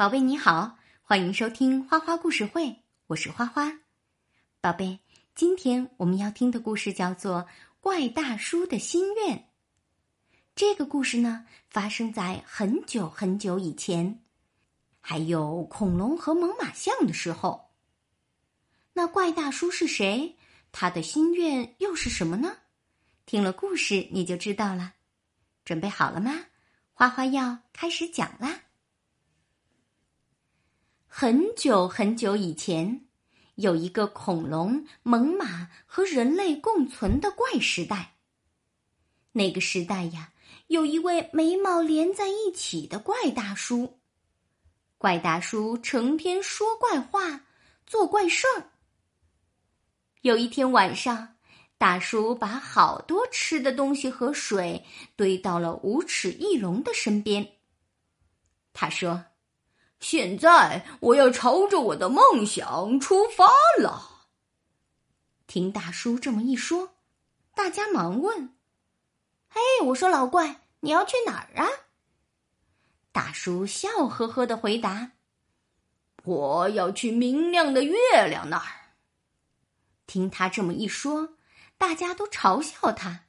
宝贝你好，欢迎收听花花故事会，我是花花。宝贝，今天我们要听的故事叫做《怪大叔的心愿》。这个故事呢，发生在很久很久以前，还有恐龙和猛犸象的时候。那怪大叔是谁？他的心愿又是什么呢？听了故事你就知道了。准备好了吗？花花要开始讲啦。很久很久以前，有一个恐龙、猛犸和人类共存的怪时代。那个时代呀，有一位眉毛连在一起的怪大叔。怪大叔成天说怪话，做怪事儿。有一天晚上，大叔把好多吃的东西和水堆到了无齿翼龙的身边。他说。现在我要朝着我的梦想出发了。听大叔这么一说，大家忙问：“嘿，我说老怪，你要去哪儿啊？”大叔笑呵呵的回答：“我要去明亮的月亮那儿。”听他这么一说，大家都嘲笑他：“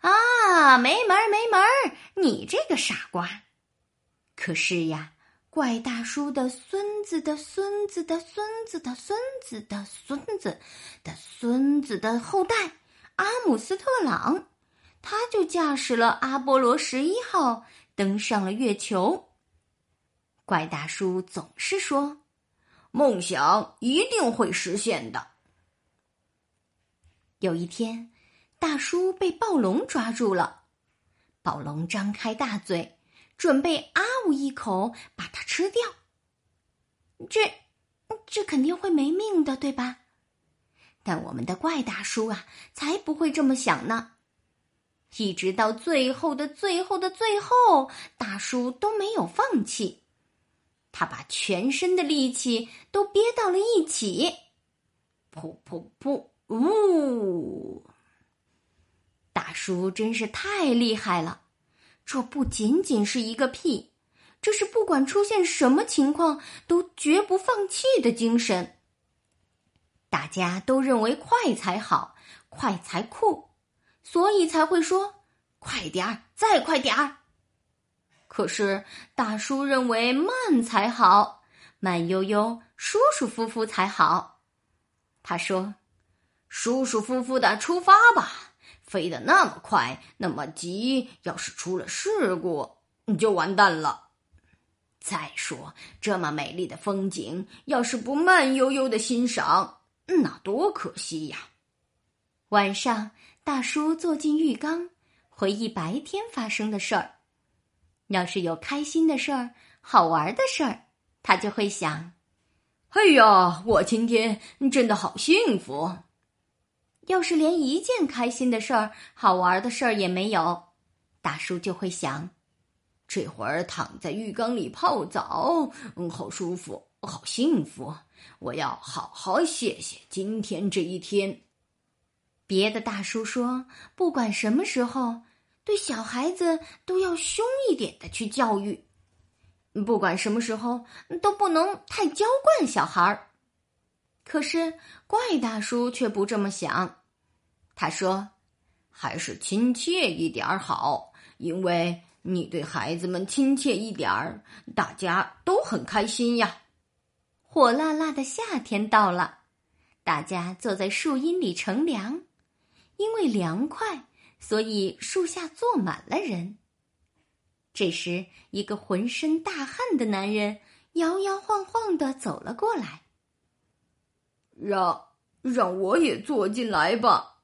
啊，没门儿，没门儿！你这个傻瓜！”可是呀。怪大叔的孙子的孙子的孙子的孙子的孙子的孙子的后代阿姆斯特朗，他就驾驶了阿波罗十一号登上了月球。怪大叔总是说：“梦想一定会实现的。”有一天，大叔被暴龙抓住了，暴龙张开大嘴。准备啊呜一口把它吃掉，这这肯定会没命的，对吧？但我们的怪大叔啊，才不会这么想呢。一直到最后的最后的最后，大叔都没有放弃，他把全身的力气都憋到了一起，噗噗噗，呜！大叔真是太厉害了。这不仅仅是一个屁，这是不管出现什么情况都绝不放弃的精神。大家都认为快才好，快才酷，所以才会说快点儿，再快点儿。可是大叔认为慢才好，慢悠悠、舒舒服服才好。他说：“舒舒服服的出发吧。”飞得那么快，那么急，要是出了事故，你就完蛋了。再说，这么美丽的风景，要是不慢悠悠的欣赏，那多可惜呀！晚上，大叔坐进浴缸，回忆白天发生的事儿。要是有开心的事儿、好玩的事儿，他就会想：“哎呀，我今天真的好幸福。”要是连一件开心的事儿、好玩的事儿也没有，大叔就会想：这会儿躺在浴缸里泡澡，嗯，好舒服，好幸福。我要好好谢谢今天这一天。别的大叔说，不管什么时候，对小孩子都要凶一点的去教育；不管什么时候，都不能太娇惯小孩儿。可是怪大叔却不这么想。他说：“还是亲切一点儿好，因为你对孩子们亲切一点儿，大家都很开心呀。”火辣辣的夏天到了，大家坐在树荫里乘凉，因为凉快，所以树下坐满了人。这时，一个浑身大汗的男人摇摇晃晃的走了过来，让让我也坐进来吧。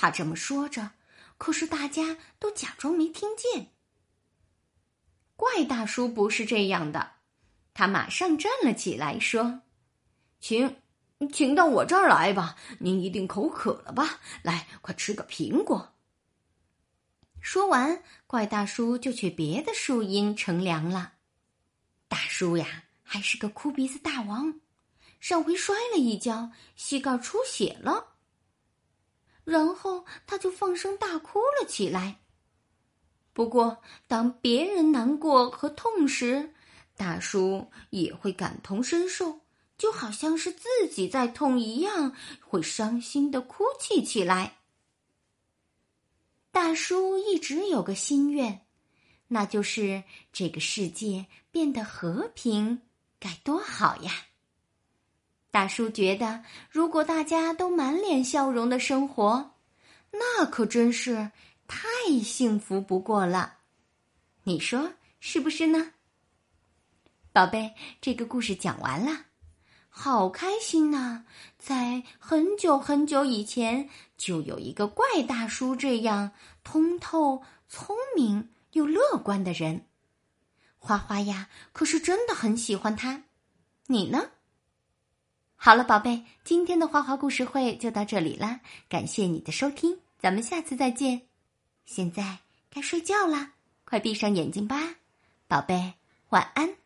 他这么说着，可是大家都假装没听见。怪大叔不是这样的，他马上站了起来，说：“请，请到我这儿来吧。您一定口渴了吧？来，快吃个苹果。”说完，怪大叔就去别的树荫乘凉了。大叔呀，还是个哭鼻子大王，上回摔了一跤，膝盖出血了。然后他就放声大哭了起来。不过，当别人难过和痛时，大叔也会感同身受，就好像是自己在痛一样，会伤心的哭泣起来。大叔一直有个心愿，那就是这个世界变得和平，该多好呀！大叔觉得，如果大家都满脸笑容的生活，那可真是太幸福不过了。你说是不是呢？宝贝，这个故事讲完了。好开心呐！在很久很久以前，就有一个怪大叔，这样通透、聪明又乐观的人。花花呀，可是真的很喜欢他。你呢？好了，宝贝，今天的花花故事会就到这里啦。感谢你的收听，咱们下次再见。现在该睡觉啦，快闭上眼睛吧，宝贝，晚安。